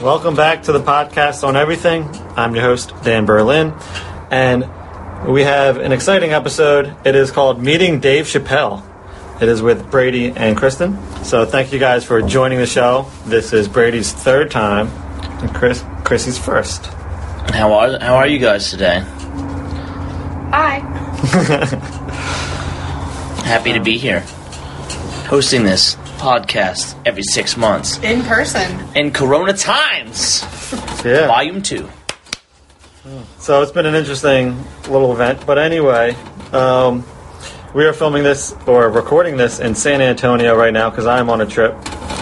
Welcome back to the podcast on everything. I'm your host, Dan Berlin, and we have an exciting episode. It is called Meeting Dave Chappelle. It is with Brady and Kristen. So thank you guys for joining the show. This is Brady's third time, and Chris Chrissy's first. How are how are you guys today? Hi. Happy to be here, hosting this podcast every six months In person. in Corona times, Yeah. Volume Two. So it's been an interesting little event. But anyway, um, we are filming this or recording this in San Antonio right now because I'm on a trip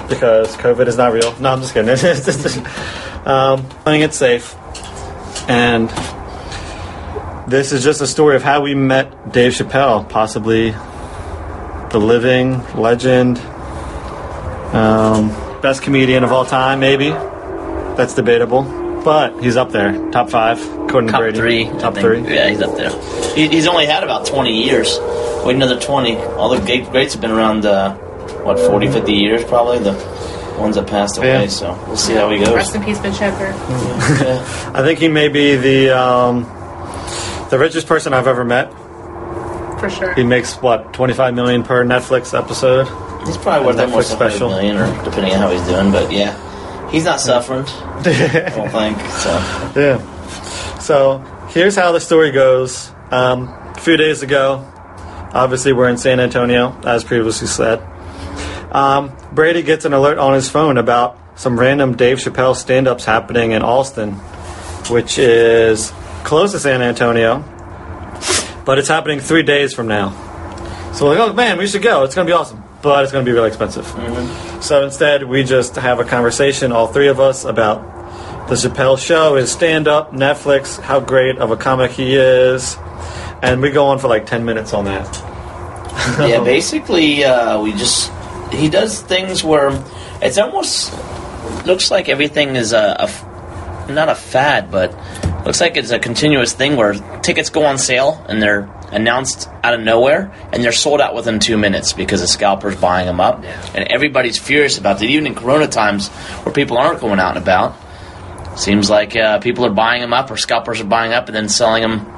because COVID is not real. No, I'm just kidding. It's just, um, playing it safe. And this is just a story of how we met Dave Chappelle, possibly the living legend, um, best comedian of all time, maybe. That's debatable. But he's up there, top five, according to Top Brady. three. I top think. three. Yeah, he's up there. He, he's only had about 20 years. Wait another 20. All the great- greats have been around, uh, what, 40, 50 years probably, the ones that passed away. Yeah. So we'll see how he goes. Rest in peace, Mitch Hedberg. Yeah. I think he may be the um, the richest person I've ever met. For sure. He makes what twenty five million per Netflix episode. He's probably worth that a special. million, or depending on how he's doing. But yeah, he's not suffering. I don't think so. Yeah. So here's how the story goes. Um, a few days ago, obviously we're in San Antonio, as previously said. Um, Brady gets an alert on his phone about some random Dave Chappelle stand-ups happening in Austin, which is close to San Antonio, but it's happening three days from now. So we're like, oh man, we should go. It's going to be awesome, but it's going to be really expensive. So instead, we just have a conversation, all three of us, about the Chappelle Show, his stand-up, Netflix, how great of a comic he is, and we go on for like ten minutes on that. yeah, basically, uh, we just he does things where it's almost looks like everything is a not a fad, but looks like it's a continuous thing where tickets go on sale and they're announced out of nowhere and they're sold out within two minutes because the scalpers buying them up, and everybody's furious about it. Even in Corona times, where people aren't going out and about, seems like uh, people are buying them up or scalpers are buying up and then selling them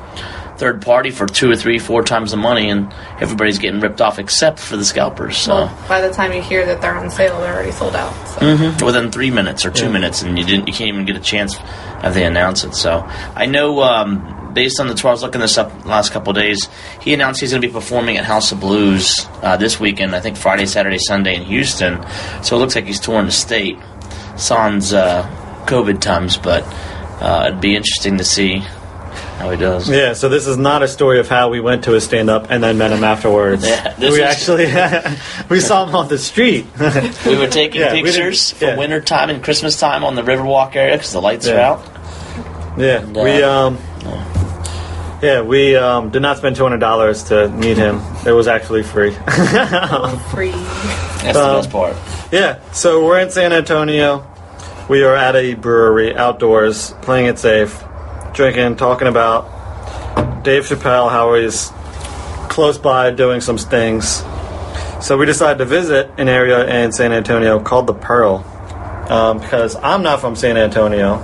third party for two or three, four times the money, and everybody's getting ripped off except for the scalpers. So Well, by the time you hear that they're on sale, they're already sold out. So. Mhm. within three minutes or two minutes, and you didn't, you can't even get a chance if they announce it. So I know. Um, Based on the tour, I was looking this up the last couple of days. He announced he's going to be performing at House of Blues uh, this weekend. I think Friday, Saturday, Sunday in Houston. So it looks like he's touring the state. Sans uh, COVID times, but uh, it'd be interesting to see how he does. Yeah, so this is not a story of how we went to his stand-up and then met him afterwards. Yeah, this we is- actually we saw him on the street. We were taking Yeah, pictures didn't- for yeah. winter time and Christmas time on the Riverwalk area because the lights are out. yeah, uh, we um, yeah, we um, did not spend two hundred dollars to meet him. It was actually free. Free. That's the Um, best part. Yeah, so we're in San Antonio. We are at a brewery outdoors, playing it safe, drinking, talking about Dave Chappelle, how he's close by doing some things. So we decided to visit an area in San Antonio called the Pearl, um, because I'm not from San Antonio,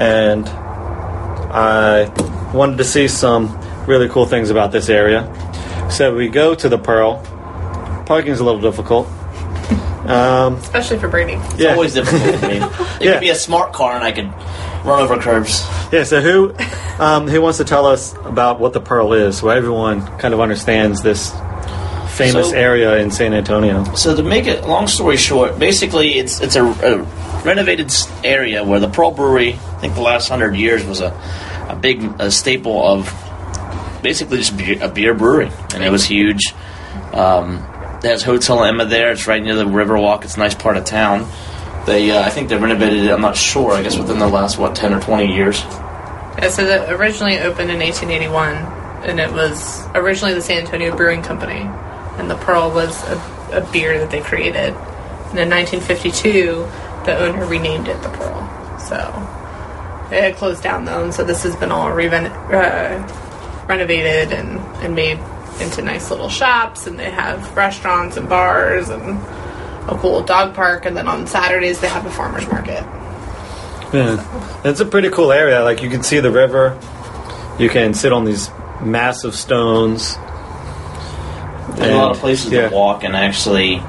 and I wanted to see some really cool things about this area. So we go to the Pearl. Parking's a little difficult. Um, Especially for Brady. It's yeah. always difficult for me. It Yeah. could be a smart car and I could run over curves. Yeah, so who um, who wants to tell us about what the Pearl is, so everyone kind of understands this famous So- area in San Antonio? So to make it long story short, basically it's it's a, a renovated area where the Pearl Brewery, I think the last hundred years was a a big a staple of basically just beer, a beer brewery, and it was huge. Um, it has Hotel Emma there. It's right near the Riverwalk. It's a nice part of town. They, uh, I think they renovated it. I'm not sure. I guess within the last what ten or twenty years. Yeah, so it originally opened in 1881, and it was originally the San Antonio Brewing Company, and the Pearl was a, a beer that they created. And in 1952, the owner renamed it the Pearl. So it had closed down though, and so this has been all reven- uh, renovated and, and made into nice little shops, and they have restaurants and bars and a cool dog park, and then on Saturdays they have a farmers market. Yeah. It's a pretty cool area. Like you can see the river. You can sit on these massive stones. There's a lot of places yeah. to walk, and actually,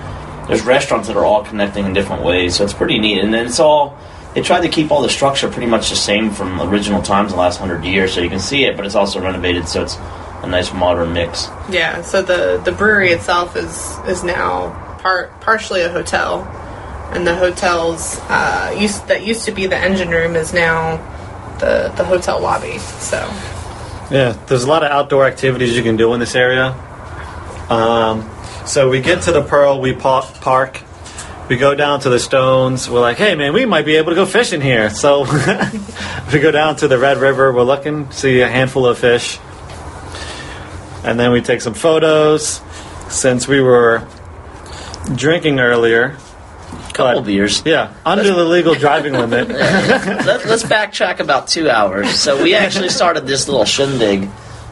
there's restaurants that are all connecting in different ways. So it's pretty neat. And then it's all they tried to keep all the structure pretty much the same from original times the last hundred years, so you can see it, but it's also renovated, so it's a nice modern mix. Yeah, so the the brewery itself is is now part partially a hotel, and the hotels uh, used that used to be the engine room is now the the hotel lobby. So Yeah, there's a lot of outdoor activities you can do in this area. Um, so we get to the Pearl, we park, we go down to the stones. We're like, hey man, we might be able to go fishing here. So we go down to the Red River. We're looking, see a handful of fish, and then we take some photos. Since we were drinking earlier, Couple but- beers. yeah, under the legal driving limit. Let, let's backtrack about two hours. So we actually started this little shindig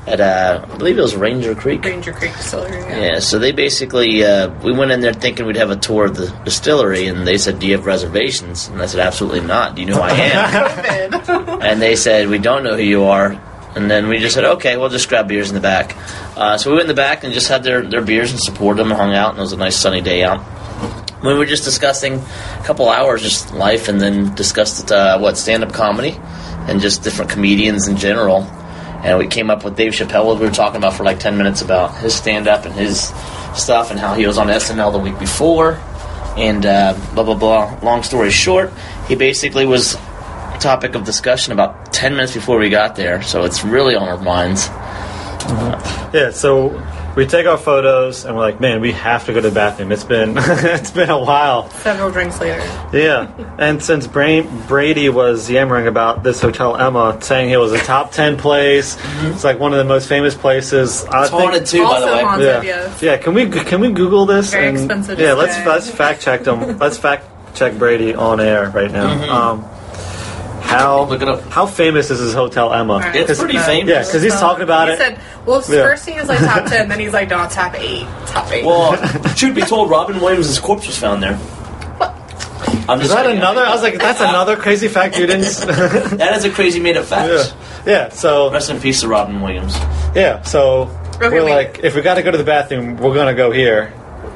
at uh, I believe it was Ranger Creek. Ranger Creek Distillery. Yeah. Yeah, so they basically uh, we went in there thinking we'd have a tour of the distillery, and they said, "Do you have reservations?" And I said, "Absolutely not. Do you know who I am?" And they said, "We don't know who you are." And then we just said, "Okay, we'll just grab beers in the back." Uh, so we went in the back and just had their, their beers and supported them and hung out, and it was a nice sunny day out. We were just discussing a couple hours, just life, and then discussed uh, what stand up comedy and just different comedians in general. And we came up with Dave Chappelle. We were talking about for like ten minutes about his stand up and his stuff and how he was on SNL the week before, and uh, blah blah blah. Long story short, he basically was topic of discussion about 10 minutes before we got there, so it's really on our minds. Yeah, so we take our photos and we're like, man, we have to go to the bathroom. It's been it's been a while. Several drinks later. Yeah, and since Bra- Brady was yammering about this hotel Emma, saying it was a top ten place, it's like one of the most famous places. I It's haunted too, by the Also way. haunted. Yeah, yes. yeah. Can we can we Google this? Very and- expensive Yeah, let's stay. let's fact check them. let's fact check Brady on air right now. Um, how Look it up. how famous is this hotel Emma? Alright. It's 'Cause- pretty Uh, famous. Yeah, 'cause he's talking about he it. said, well, Yeah. first he was like top 10, then he's like, no, top 8. Top 8. Well, truth be told, Robin Williams' corpse was found there. I'm Is just that another? I was like, that's another crazy fact you didn't. That is a crazy made up fact. yeah, yeah. So Rest in peace to Robin Williams. Yeah, so Okay, we're wait. like, if we got to go to the bathroom, we're gonna go here.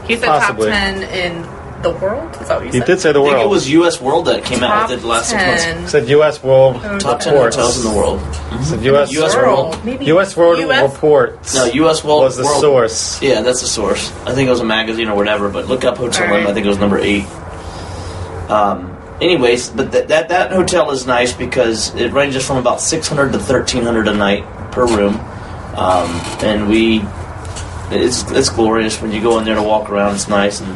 He's said possibly. top 10 in the world? Is that what you He said? did say the I think world. it was U.S. World that came out top with it the last six months. said U.S. World Top 10 reports. hotels in the world. Said U.S. US World. Maybe U.S. World US reports. No, U.S. World was the World. source. Yeah, that's the source. I think it was a magazine or whatever, but look up Hotel Alright. M. I think it was number eight. Um, anyways, but th- that that hotel is nice because it ranges from about six hundred to thirteen hundred a night per room, um, and we it's it's glorious when you go in there to walk around. It's nice, and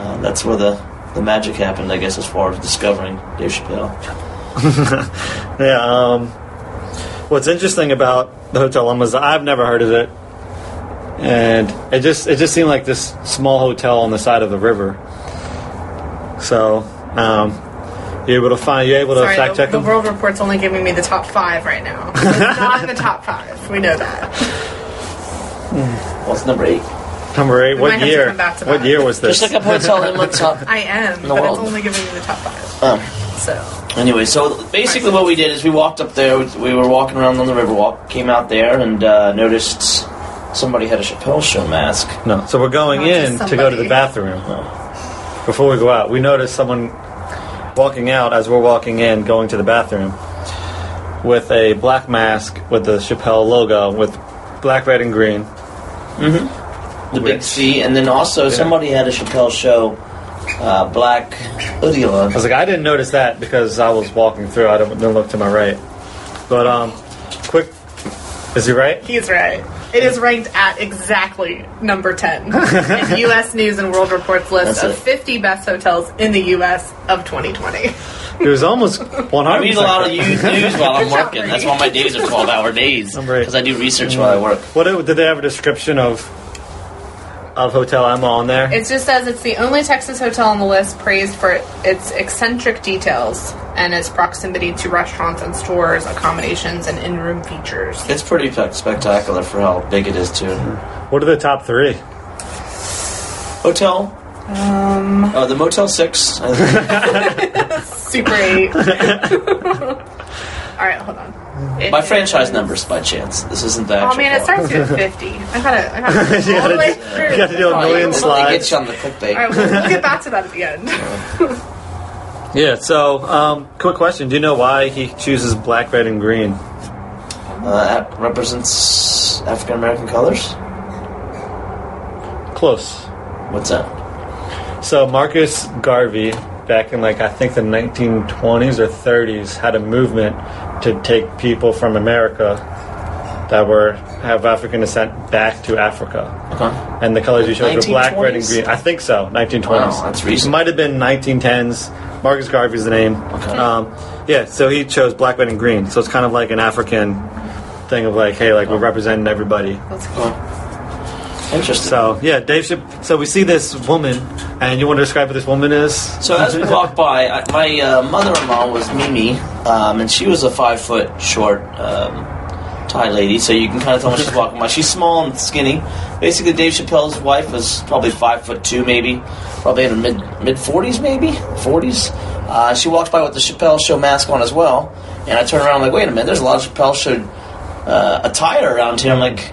uh, that's where the the magic happened, I guess, as far as discovering Dave Chappelle. Yeah. Um, what's interesting about the Hotel Emma is I've never heard of it, and it just it just seemed like this small hotel on the side of the river. So, um, you able to find? You able to Sorry, fact the, check the them? world report's only giving me the top 5 right now. So it's not in the top 5. We know that. What's number eight? Number eight. We might What have to year? come back to What that. year was this? Just look up Hotel Emma on top. I am, the but world. it's only giving you the top 5. Oh. So, Anyway, so basically what we did is we walked up there. We were walking around on the Riverwalk, came out there, and uh, noticed somebody had a Chappelle Show mask. No. So we're going Not in just to go to the somebody. bathroom. Before we go out, we noticed someone walking out as we're walking in, going to the bathroom, with a black mask with the Chappelle logo with black, red, and green. The big C, and then also somebody had a Chappelle Show uh, black hoodie on. I was like, I didn't notice that because I was walking through. I didn't, didn't look to my right. But um, quick, is he right? he's right. It is ranked at exactly number 10 in U.S. News and World Report's list That's of it. 50 best hotels in the U.S. of 2020. It was almost 100. I read a lot of you- news while I'm working. That's why my days are 12 hour days. Because I do research while I work. What did they have a description of of Hotel Emma on there? It just says it's the only Texas hotel on the list praised for its eccentric details and its proximity to restaurants and stores, accommodations, and in-room features. It's pretty spectacular for how big it is, too. What are the top three? Hotel? Um. Uh, the Motel 6. Super 8. Alright, hold on. It My franchise numbers by chance. This isn't the Oh actual man, it starts with 50. I gotta, I gotta You all gotta the way do- through. you gotta do a Oh, million yeah, slides. Get you on the clickbait. Alright, we'll, we'll get back to that at the end. Yeah. So, um, quick question: Do you know why he chooses black, red, and green? Uh, that represents African American colors. Close. What's that? So Marcus Garvey, back in like I think the 1920s or 30s, had a movement to take people from America that were have African descent back to Africa. Okay. And the colors you showed were black, red, and green. I think so, 1920s. Wow, that's recent. It might have been 1910s. Marcus Garvey's the name. Okay. Um, yeah, so he chose black, red, and green. So it's kind of like an African thing of like, hey, like we're representing everybody. That's cool. Interesting. So yeah, Dave. So we see this woman, and you want to describe what this woman is? So as we walk by, I, my uh, mother-in-law was Mimi, um, and she was a five-foot short um, Thai lady. So you can kind of tell when she's walking by. She's small and skinny. Basically, Dave Chappelle's wife was probably five foot two, maybe, probably in the mid mid forties, maybe forties. Uh, she walked by with the Chappelle Show mask on as well, and I turned around I'm like, wait a minute, there's a lot of Chappelle Show uh, attire around here. I'm like.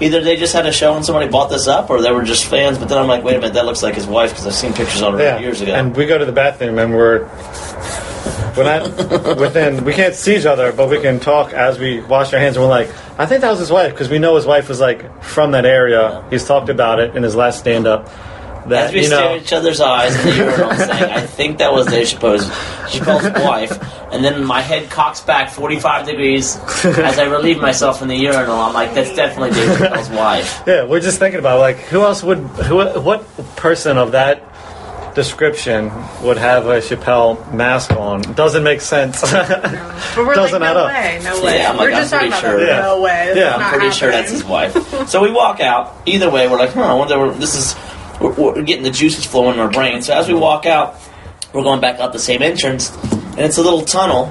Either they just had a show and somebody bought this up, or they were just fans. But then I'm like, wait a minute, that looks like his wife because I've seen pictures on her Yeah. years ago. And we go to the bathroom and we're we're not within. We can't see each other, but we can talk as we wash our hands. And we're like, I think that was his wife because we know his wife was like from that area. He's talked about it in his last stand up. That As we you stare know, at each other's eyes in the urinal, saying, "I think that was Dave Chappelle's, Chappelle's wife," and then my head cocks back forty-five degrees as I relieve myself in the urinal. I'm like, "That's definitely Dave Chappelle's wife." yeah, we're just thinking about like who else would who what person of that description would have a Chappelle mask on? Doesn't make sense. But we're Doesn't like, add no up. way, no way. Yeah, I'm we're like, just I'm talking pretty about sure. Yeah. No way. That's Yeah, I'm I'm pretty sure that's his wife. So we walk out. Either way, we're like, "Huh, I wonder." Where, this is we're, we're getting the juices flowing in our brain. So as we walk out, we're going back out the same entrance, and it's a little tunnel.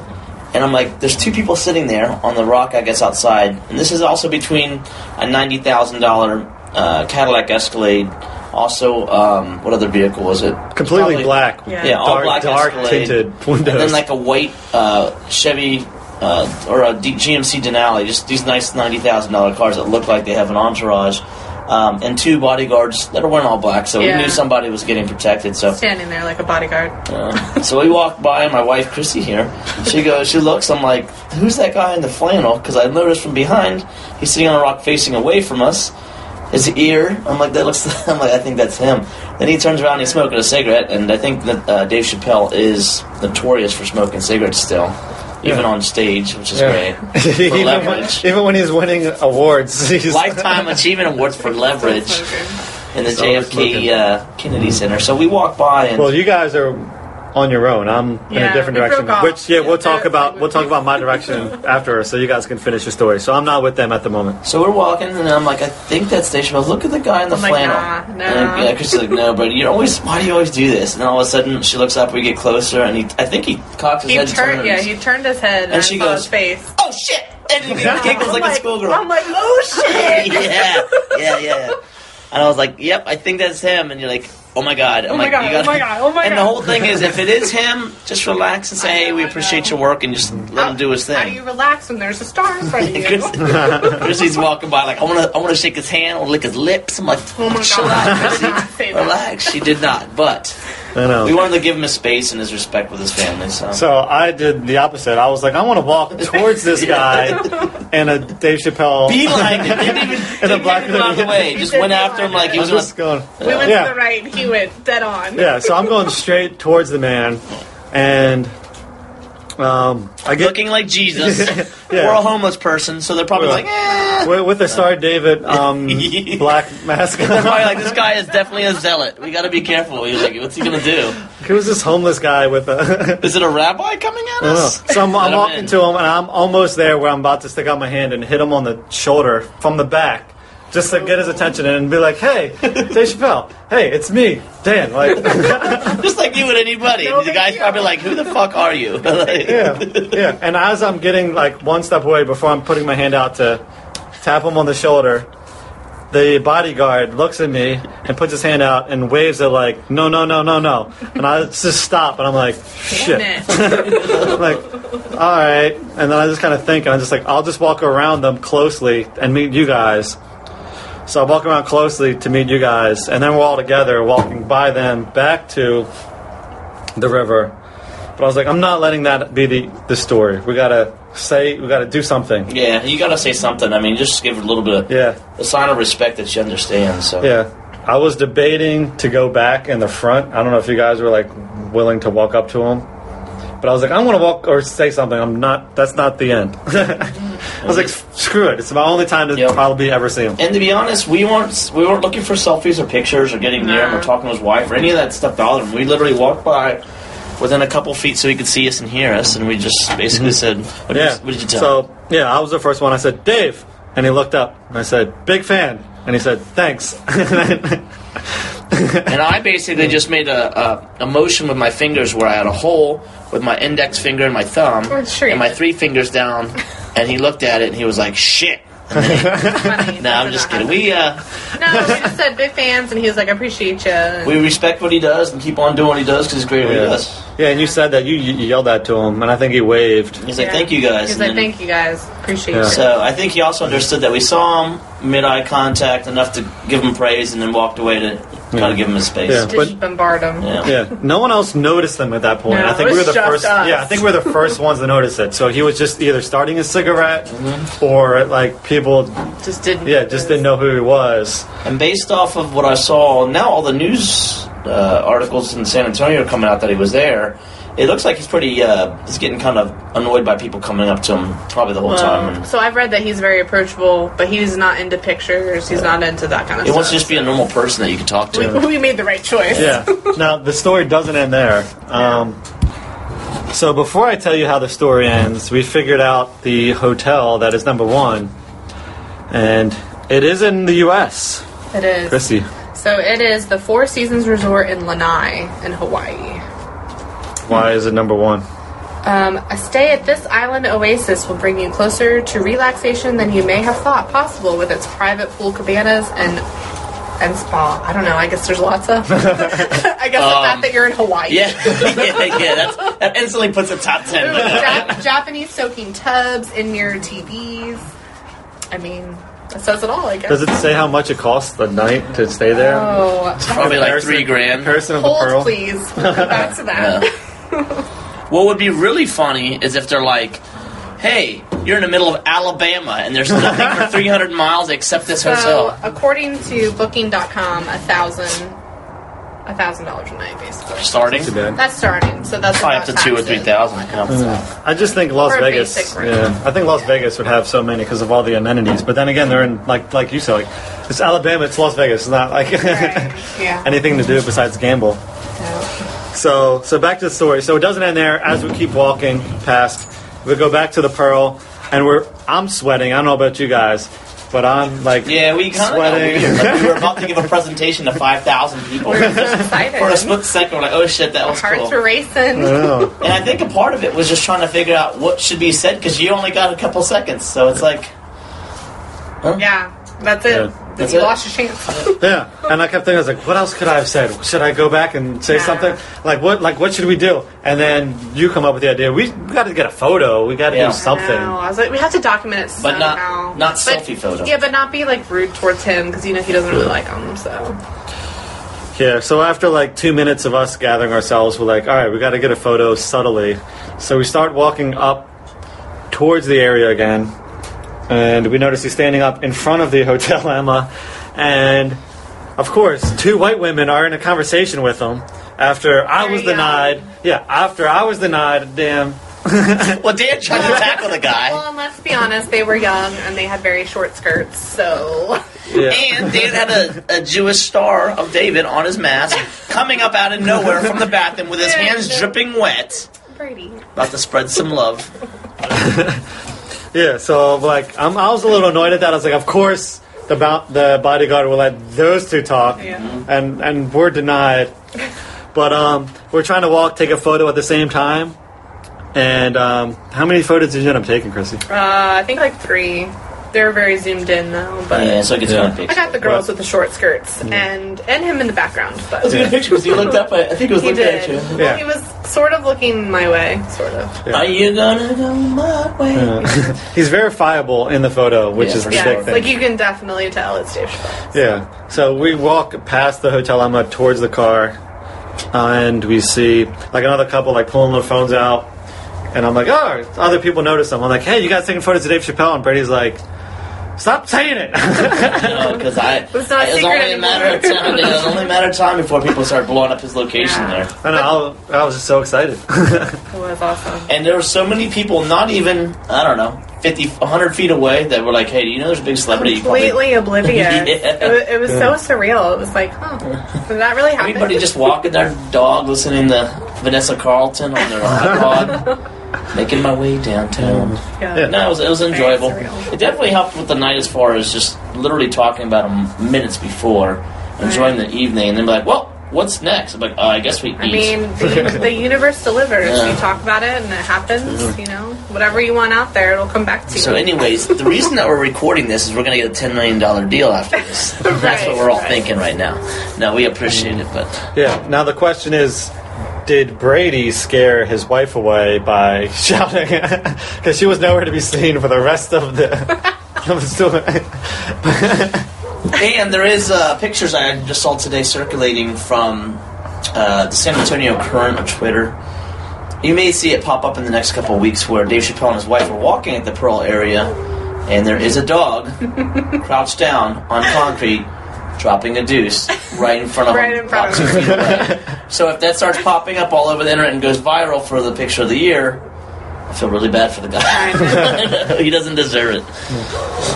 And I'm like, there's two people sitting there on the rock, I guess, outside. And this is also between a ninety thousand dollar uh, Cadillac Escalade. Also, um, what other vehicle was it? Completely probably- black. Yeah. Yeah, all dark, black dark Escalade. tinted windows. And then like a white uh, Chevy uh, or a D- GMC Denali, just these nice ninety thousand dollar cars that look like they have an entourage, um, and two bodyguards that are wearing all black. So Yeah. we knew somebody was getting protected. So Standing there like a bodyguard. so we walked by, and my wife Chrissy here. She goes, she looks. I'm like, who's that guy in the flannel? Because I noticed from behind, he's sitting on a rock facing away from us. His ear, I'm like, that looks. I'm like, I think that's him. Then he turns around, he's smoking a cigarette, and I think that uh, Dave Chappelle is notorious for smoking cigarettes still, even Yeah. on stage, which is Yeah. great. For even, when, leverage. even when he's winning awards, he's Lifetime Achievement Awards for leverage in the So we're smoking. JFK uh, Kennedy Center. So we walk by, and Well, you guys are on your own. I'm in a different direction. Which yeah, we'll talk so- about. We'll talk about my direction after, so you guys can finish your story. So I'm not with them at the moment. So we're walking, and I'm like, I think that's Dave Chappelle. Look at the guy in the oh I'm like, flannel. nah, no. And I, yeah, Chrissy's like, no, but you always, why do you always do this? And then all of a sudden, she looks up, we get closer, and he, I think he cocks his He head, turned, turns. yeah, he turned his head and, And she saw goes, his face. oh shit! And he giggles I'm like, a schoolgirl. I'm like, oh shit! yeah, yeah, yeah. And I was like, yep, I think that's him. And you're like, oh my god. I'm Oh my like, God, gotta, oh my God, oh my god. And the whole thing is, if it is him, just relax and say, hey, we appreciate your work, and just let him do his How do you relax when there's a star in front of you? Chrissy's walking by like I want to I want to shake his hand, I want to lick his lips. I'm like, Oh my God. out, I did not Chrissy, say that. relax. She did not, but I know. we wanted to give him his space and his respect with his family. So, so I did the opposite. I was like, I want to walk towards this guy and a Dave Chappelle. be like, it didn't even, In a didn't black even go out of the way. Just went after him like he I'm was just gonna. going. We went Yeah. to the right, he went dead on. Yeah, so I'm going straight towards the man, and um, I get Looking like Jesus, Yeah. or a homeless person, so they're probably like, eh. with, with the Star David um, black mask. They're probably like, this guy is definitely a zealot. We got to be careful. He's like, what's he gonna do? Who's this homeless guy with a? Is it a rabbi coming at I don't know. us? So I'm, I'm walking in. to him, and I'm almost there where I'm about to stick out my hand and hit him on the shoulder from the back, just to get his attention and be like, "Hey, Dave Chappelle, hey, it's me, Dan." Like, Just like you and anybody. No the guy's deal. probably like, who the fuck are you? Like- yeah, yeah. And as I'm getting like one step away before I'm putting my hand out to tap him on the shoulder, the bodyguard looks at me and puts his hand out and waves it like, no, no, no, no, no. And I just stop and I'm like, shit. Damn it. I'm like, all right. And then I just kind of think, and I'm just like, I'll just walk around them closely and meet you guys. So I walk around closely to meet you guys, and then we're all together walking by them back to the river. But I was like, I'm not letting that be the, the story. We gotta say, we gotta do something. Yeah, you gotta say something. I mean, just give a little bit of Yeah, a sign of respect that she understands. So yeah. I was debating to go back in the front. I don't know if you guys were like willing to walk up to him, but I was like, I'm gonna walk or say something. I'm not. That's not the end. I was like, screw it. It's my only time to Yep. probably ever see him. And to be honest, we weren't we weren't looking for selfies or pictures or getting near him or talking to his wife or any of that stuff bothered him. We literally walked by within a couple feet so he could see us and hear us, and we just basically mm-hmm. said, what, Yeah. did "What did you tell?" So yeah, I was the first one. I said, Dave, and he looked up, and I said, big fan, and he said, thanks. and I basically just made a, a, a motion with my fingers where I had a hole with my index finger and my thumb Oh, sure you and my three fingers down, and he looked at it and he was like, "Shit." No, I'm just kidding. We uh, No, we just said big fans, and he was like, "I appreciate you." We respect what he does and keep on doing what he does because he's great at what he yeah. does. yeah, and you said that you, you yelled that to him, and I think he waved. He's like, "Thank you guys." He's and like, then- "Thank you guys, appreciate Yeah. you." So I think he also understood that we saw him mid eye contact enough to give him praise, and then walked away to kind of give him a space. Yeah. Just bombard him. Yeah. Yeah, no one else noticed them at that point. No, I think it we were the first. us. Yeah, I think we we're the first ones to notice it. So he was just either starting a cigarette, Mm-hmm. or like people, Just didn't. yeah, just didn't know who he was. And based off of what I saw, now all the news uh, articles in San Antonio are coming out that he was there. It looks like he's pretty. Uh, he's getting kind of annoyed by people coming up to him probably the whole time. Well, And so I've read that he's very approachable, but he's not into pictures. He's not into that kind of he stuff. wants to just be a normal person that you can talk to. We, we made the right choice. Yeah. now the story doesn't end there. Um, so before I tell you how the story ends, we figured out the hotel that is number one, and it is in the U.S. It is. Chrissy, So it is the Four Seasons Resort in Lanai in Hawaii. Why is it number one? Um, a stay at this island oasis will bring you closer to relaxation than you may have thought possible with its private pool cabanas and and spa. I don't know. I guess there's lots of. I guess the fact that you're in Hawaii. Um, Yeah, yeah, yeah. That's, that instantly puts a top ten. Jap- Japanese soaking tubs in mirror TVs. I mean, that says it all. I guess. Does it say how much it costs a night to stay there? Oh, Probably like three grand. Comparison of the hold pearl. please. We'll get back to that. What would be really funny is if they're like, "Hey, you're in the middle of Alabama and there's nothing for 300 miles except this So, hotel." according to Booking.com, a thousand, a thousand dollars a night, basically. Starting, Too bad. That's starting. So that's probably up to two or taxes. three thousand. Yeah. I just think Las Vegas. Yeah, I think Las Vegas would have so many because of all the amenities. But then again, they're in like like you said, like it's Alabama, it's Las Vegas. It's not like Right. Yeah. anything to do besides gamble. So, So so back to the story. So it doesn't end there. As we keep walking past, we go back to the Pearl, and we're I'm sweating. I don't know about you guys, but I'm like Yeah, we kind of sweating. like we were about to give a presentation to 5,000 people. we're so excited. For a split second, we're like, "Oh shit, that was Hearts cool." were racing. I. And I think a part of it was just trying to figure out what should be said because you only got a couple seconds. So it's like, Yeah, that's it. Yeah. That's you it. lost your chance. Yeah, and I kept thinking, I was like, what else could I have said? Should I go back and say Yeah. something? Like what? Like what should we do? And then you come up with the idea. We, we got to get a photo. We got to Yeah. do something. I, know. I was like, we have to document it But not- somehow. not selfie photo. Yeah, but not be like rude towards him because you know he doesn't really like them. So Yeah, so after like two minutes of us gathering ourselves, we're like, all right, we got to get a photo subtly. So we start walking up towards the area again, and we notice he's standing up in front of the Hotel Emma, and of course, two white women are in a conversation with him after I Very was young. denied. Yeah, after I was denied, damn. well, Dan tried to tackle the guy, well, and let's be honest, they were young and they had very short skirts. So Yeah. and Dan had a, a Jewish star of David on his mask coming up out of nowhere from the bathroom with his hands dripping wet, Brady. about to spread some love. Yeah, so like I'm, I was a little annoyed at that. I was like, of course the bo- the bodyguard will let those two talk, Yeah. and and we're denied. But um, we're trying to walk, take a photo at the same time. And um, how many photos did you end up taking, Chrissy? Uh, I think like three. They're very zoomed in though, but Yeah, so it gets Yeah. one I got the girls with the short skirts and and him in the background. But That's a good picture because he looked up. I think it was he looking at did. you. Well, Yeah. he was sort of looking my way, sort of. Yeah. Are you gonna go my way? Uh, he's verifiable in the photo, which Yeah, is the Yeah, big thing. like you can definitely tell it's Dave Chappelle. Yeah. So we walk past the Hotel Emma towards the car, and we see like another couple like pulling their phones out, and I'm like, oh, other people notice them. I'm like, hey, you guys taking photos of Dave Chappelle? And Brady's like, stop saying it. No, because I. It was not a it was secret only a matter of time. It was only a matter of time before people started blowing up his location Yeah. there. I know. I, I was just so excited. It was awesome. And there were so many people, not even I don't know, 50, 100 feet away, that were like, "Hey, do you know there's a big celebrity?" You probably- Completely oblivious. Yeah. It, was, it was so surreal. It was like, huh, did that really happen? Everybody just walking their dog, listening to Vanessa Carlton on their iPod, making my way downtown. yeah. No, it was, it was enjoyable. It definitely helped with the night as far as just literally talking about them minutes before, enjoying the evening, and then be like, well, what's next? I'm like, uh, I guess we I eat. mean, the, the universe delivers. Yeah. You talk about it, and it happens. You know, whatever you want out there, it'll come back to you. so, anyways, the reason that we're recording this is we're going to get a $10 million deal after this. That's what we're all right. thinking right now. No, we appreciate it, but yeah. Now the question is. Did Brady scare his wife away by shouting? Because she was nowhere to be seen for the rest of the. of the story. And there is uh, pictures I just saw today circulating from uh, the San Antonio Current on Twitter. You may see it pop up in the next couple of weeks where Dave Chappelle and his wife are walking at the Pearl area, and there is a dog crouched down on concrete, dropping a deuce right in front of Right him. in front of two feet away. So if that starts popping up all over the internet and goes viral for the picture of the year, I feel really bad for the guy. he doesn't deserve it.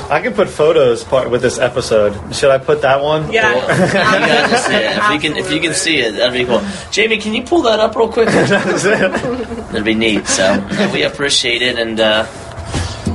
I can put photos part with this episode. Should I put that one? yeah, You guys just- yeah, if you can, if you can see it, that'd be cool. Jamie, can you pull that up real quick? That'd be neat. So we appreciate it, and uh, I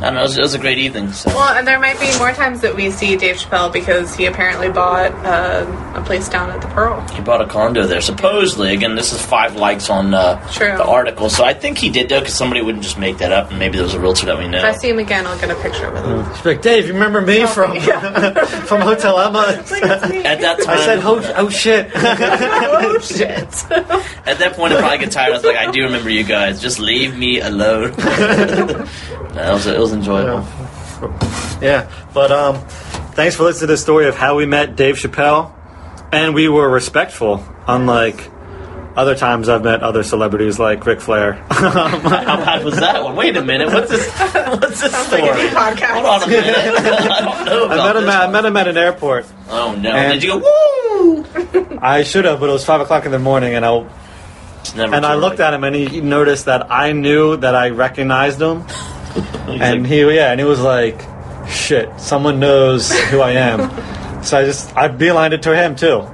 don't know, it was, it was a great evening. So Well, and there might be more times that we see Dave Chappelle because he apparently bought uh, a place down at the Pearl. he bought a condo there. Supposedly, again, this is five likes on uh, True. the article, so I think he did though, because somebody wouldn't just make that up, and maybe there was a realtor that we know. If I see him again, I'll get a picture with him. She's like, Dave, you remember me from from Hotel Emma? At that time, I said, oh, oh shit. oh shit! at that point, I probably get tired. I was like, I do remember you guys. Just leave me alone. no, it was it was enjoyable. yeah, but um, thanks for listening to the story of how we met Dave Chappelle, and we were respectful, unlike other times I've met other celebrities like Ric Flair. How bad was that one? Wait a minute. What's this? What's this story? like a new podcast. Hold on a minute. I don't know I met him. At, I met him at an airport. Oh no! And- Did you go? Woo! I should have, but it was five o'clock in the morning, and I never and I looked at him, and he noticed that I knew that I recognized him, and he yeah, and he was like, "Shit, someone knows who I am." so I just I beelined it to him too,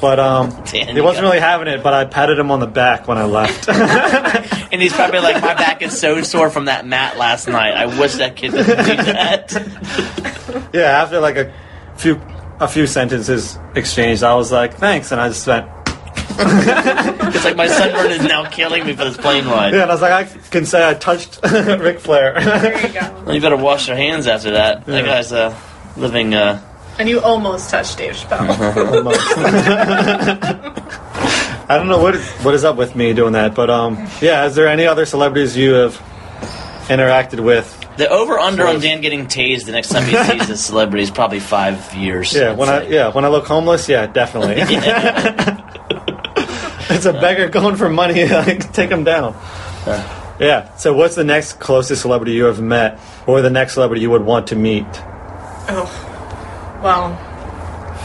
but um, Damn, he wasn't really having it. But I patted him on the back when I left. and he's probably like, "My back is so sore from that mat last night. I wish that kid didn't do that." yeah, after like a few a few sentences exchanged, I was like, "Thanks," and I just went. It's like my sunburn is now killing me for this plane ride. Yeah, and I was like, I can say I touched Ric Flair. There you go. Well, you better wash your hands after that. That Yeah. guy's uh, living. Uh, And you almost touched Dave Chappelle. I don't know what what is up with me doing that, but um, yeah. Is there any other celebrities you have interacted with? the over under on Dan getting tased the next time he sees a celebrity is probably five years. Yeah, I'd when I yeah when I look homeless, yeah, definitely. It's a beggar going for money. like, Take him down. Yeah. So, what's the next closest celebrity you have met, or the next celebrity you would want to meet? oh, well,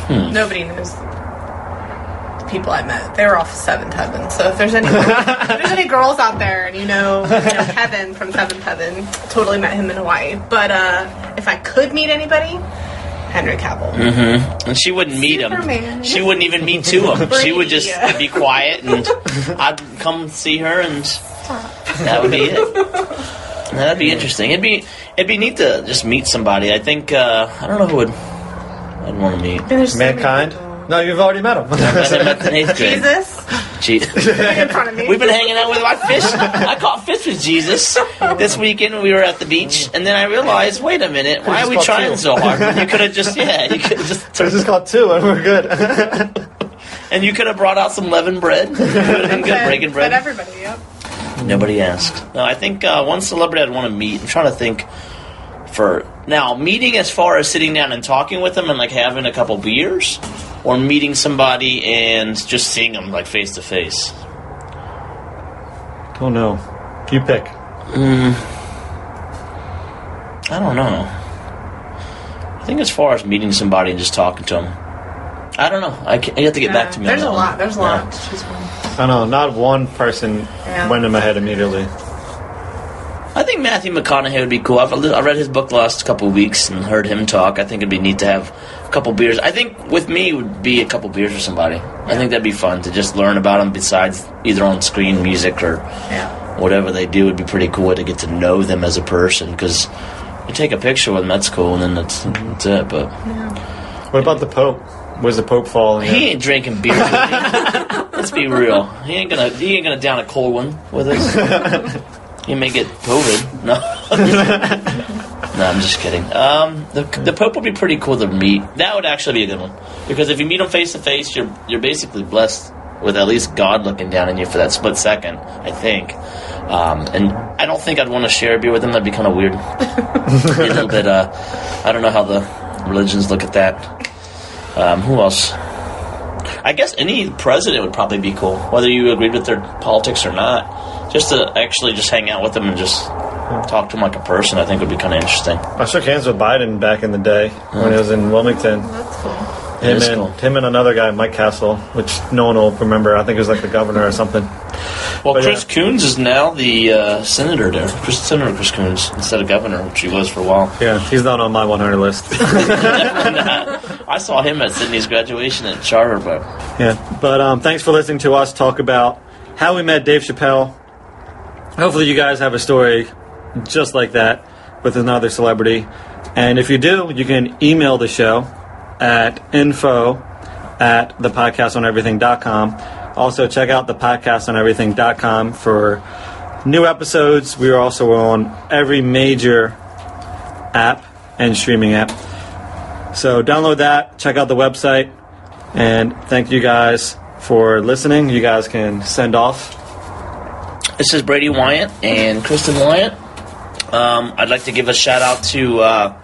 Hmm. nobody knows the people I met. They were off Seventh Heaven. So if there's any if there's any girls out there and you know, you know Kevin from Seventh Heaven, totally met him in Hawaii. But uh, if I could meet anybody, Henry Cavill. And she wouldn't meet Superman. him. She wouldn't even meet to him. She would just be quiet, and I'd come see her, and that would be it. That'd be interesting. It'd be it'd be neat to just meet somebody. I think uh, I don't know who would I'd want to meet. There's so many Mankind? people. No, you've already met him. I met him in eighth grade. Jesus. Je- in front of me. We've been hanging out with my fish. I caught fish with Jesus this weekend. We were at the beach, and then I realized, wait a minute, why are we trying two. so hard? You could have just, yeah, you could have just, So I just caught two and we're good. and you could have brought out some leavened bread. It would have been good breaking bread. everybody, yep. Nobody asked. No, I think uh, one celebrity I'd want to meet. I'm trying to think for now meeting as far as sitting down and talking with them and like having a couple beers, or meeting somebody and just seeing them like face to face. oh no. You pick. Mm. I don't know. I think as far as meeting somebody and just talking to them, I don't know. I, can't, you have to get back to me. There's that a one. lot. There's a Yeah. lot to choose from. I don't know. Not one person Yeah. went in my head immediately. I think Matthew McConaughey would be cool. I've, I read his book the last couple of weeks and heard him talk. I think it'd be neat to have a couple beers. I think with me would be a couple beers with somebody. I think that'd be fun to just learn about them besides either on screen music or Yeah. whatever they do. Would be pretty cool to get to know them as a person because you take a picture with them, that's cool, and then that's, that's it. But What about the Pope? Was the Pope falling? he ain't drinking beer. Let's be real. He ain't gonna. He ain't gonna down a cold one with us. he may get COVID. No. no, I'm just kidding. Um, the, the Pope would be pretty cool to meet. That would actually be a good one because if you meet him face to face, you're you're basically blessed with at least God looking down on you for that split second. I think. Um, and I don't think I'd want to share a beer with him. That'd be kind of weird. A little bit. Uh, I don't know how the religions look at that. Um, who else? I guess any president would probably be cool, whether you agreed with their politics or not. Just to actually just hang out with them and just talk to them like a person, I think would be kind of interesting. I shook hands with Biden back in the day when he was in Wilmington. That's cool. Him and cool. him and another guy, Mike Castle, which no one will remember. I think he was like the governor or something. Well, But, Chris yeah. Coons is now the uh, senator there. Chris, Senator Chris Coons instead of governor, which he was for a while. Yeah, he's not on my 100 list. I saw him at Sydney's graduation at Charter, but yeah, but um, thanks for listening to us talk about how we met Dave Chappelle. Hopefully, you guys have a story just like that with another celebrity. And if you do, you can email the show at info at the podcast on everything.com. Also, check out the podcast on everything.com for new episodes. We are also on every major app and streaming app. So download that, check out the website, and thank you guys for listening. You guys can send off. This is Brady Wyant and Kristen Wyant. Um, I'd like to give a shout out to uh,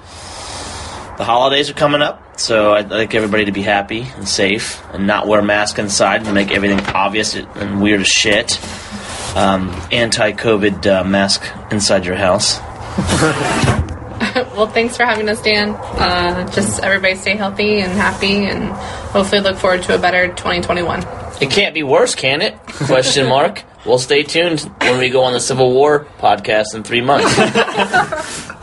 the holidays are coming up, so I'd like everybody to be happy and safe and not wear masks inside and make everything obvious and weird as shit. Um, Anti-COVID uh, mask inside your house. Well, thanks for having us, Dan. Uh, just everybody stay healthy and happy, and hopefully look forward to a better 2021. It can't be worse, can it? Question mark. Well, stay tuned when we go on the Civil War podcast in three months.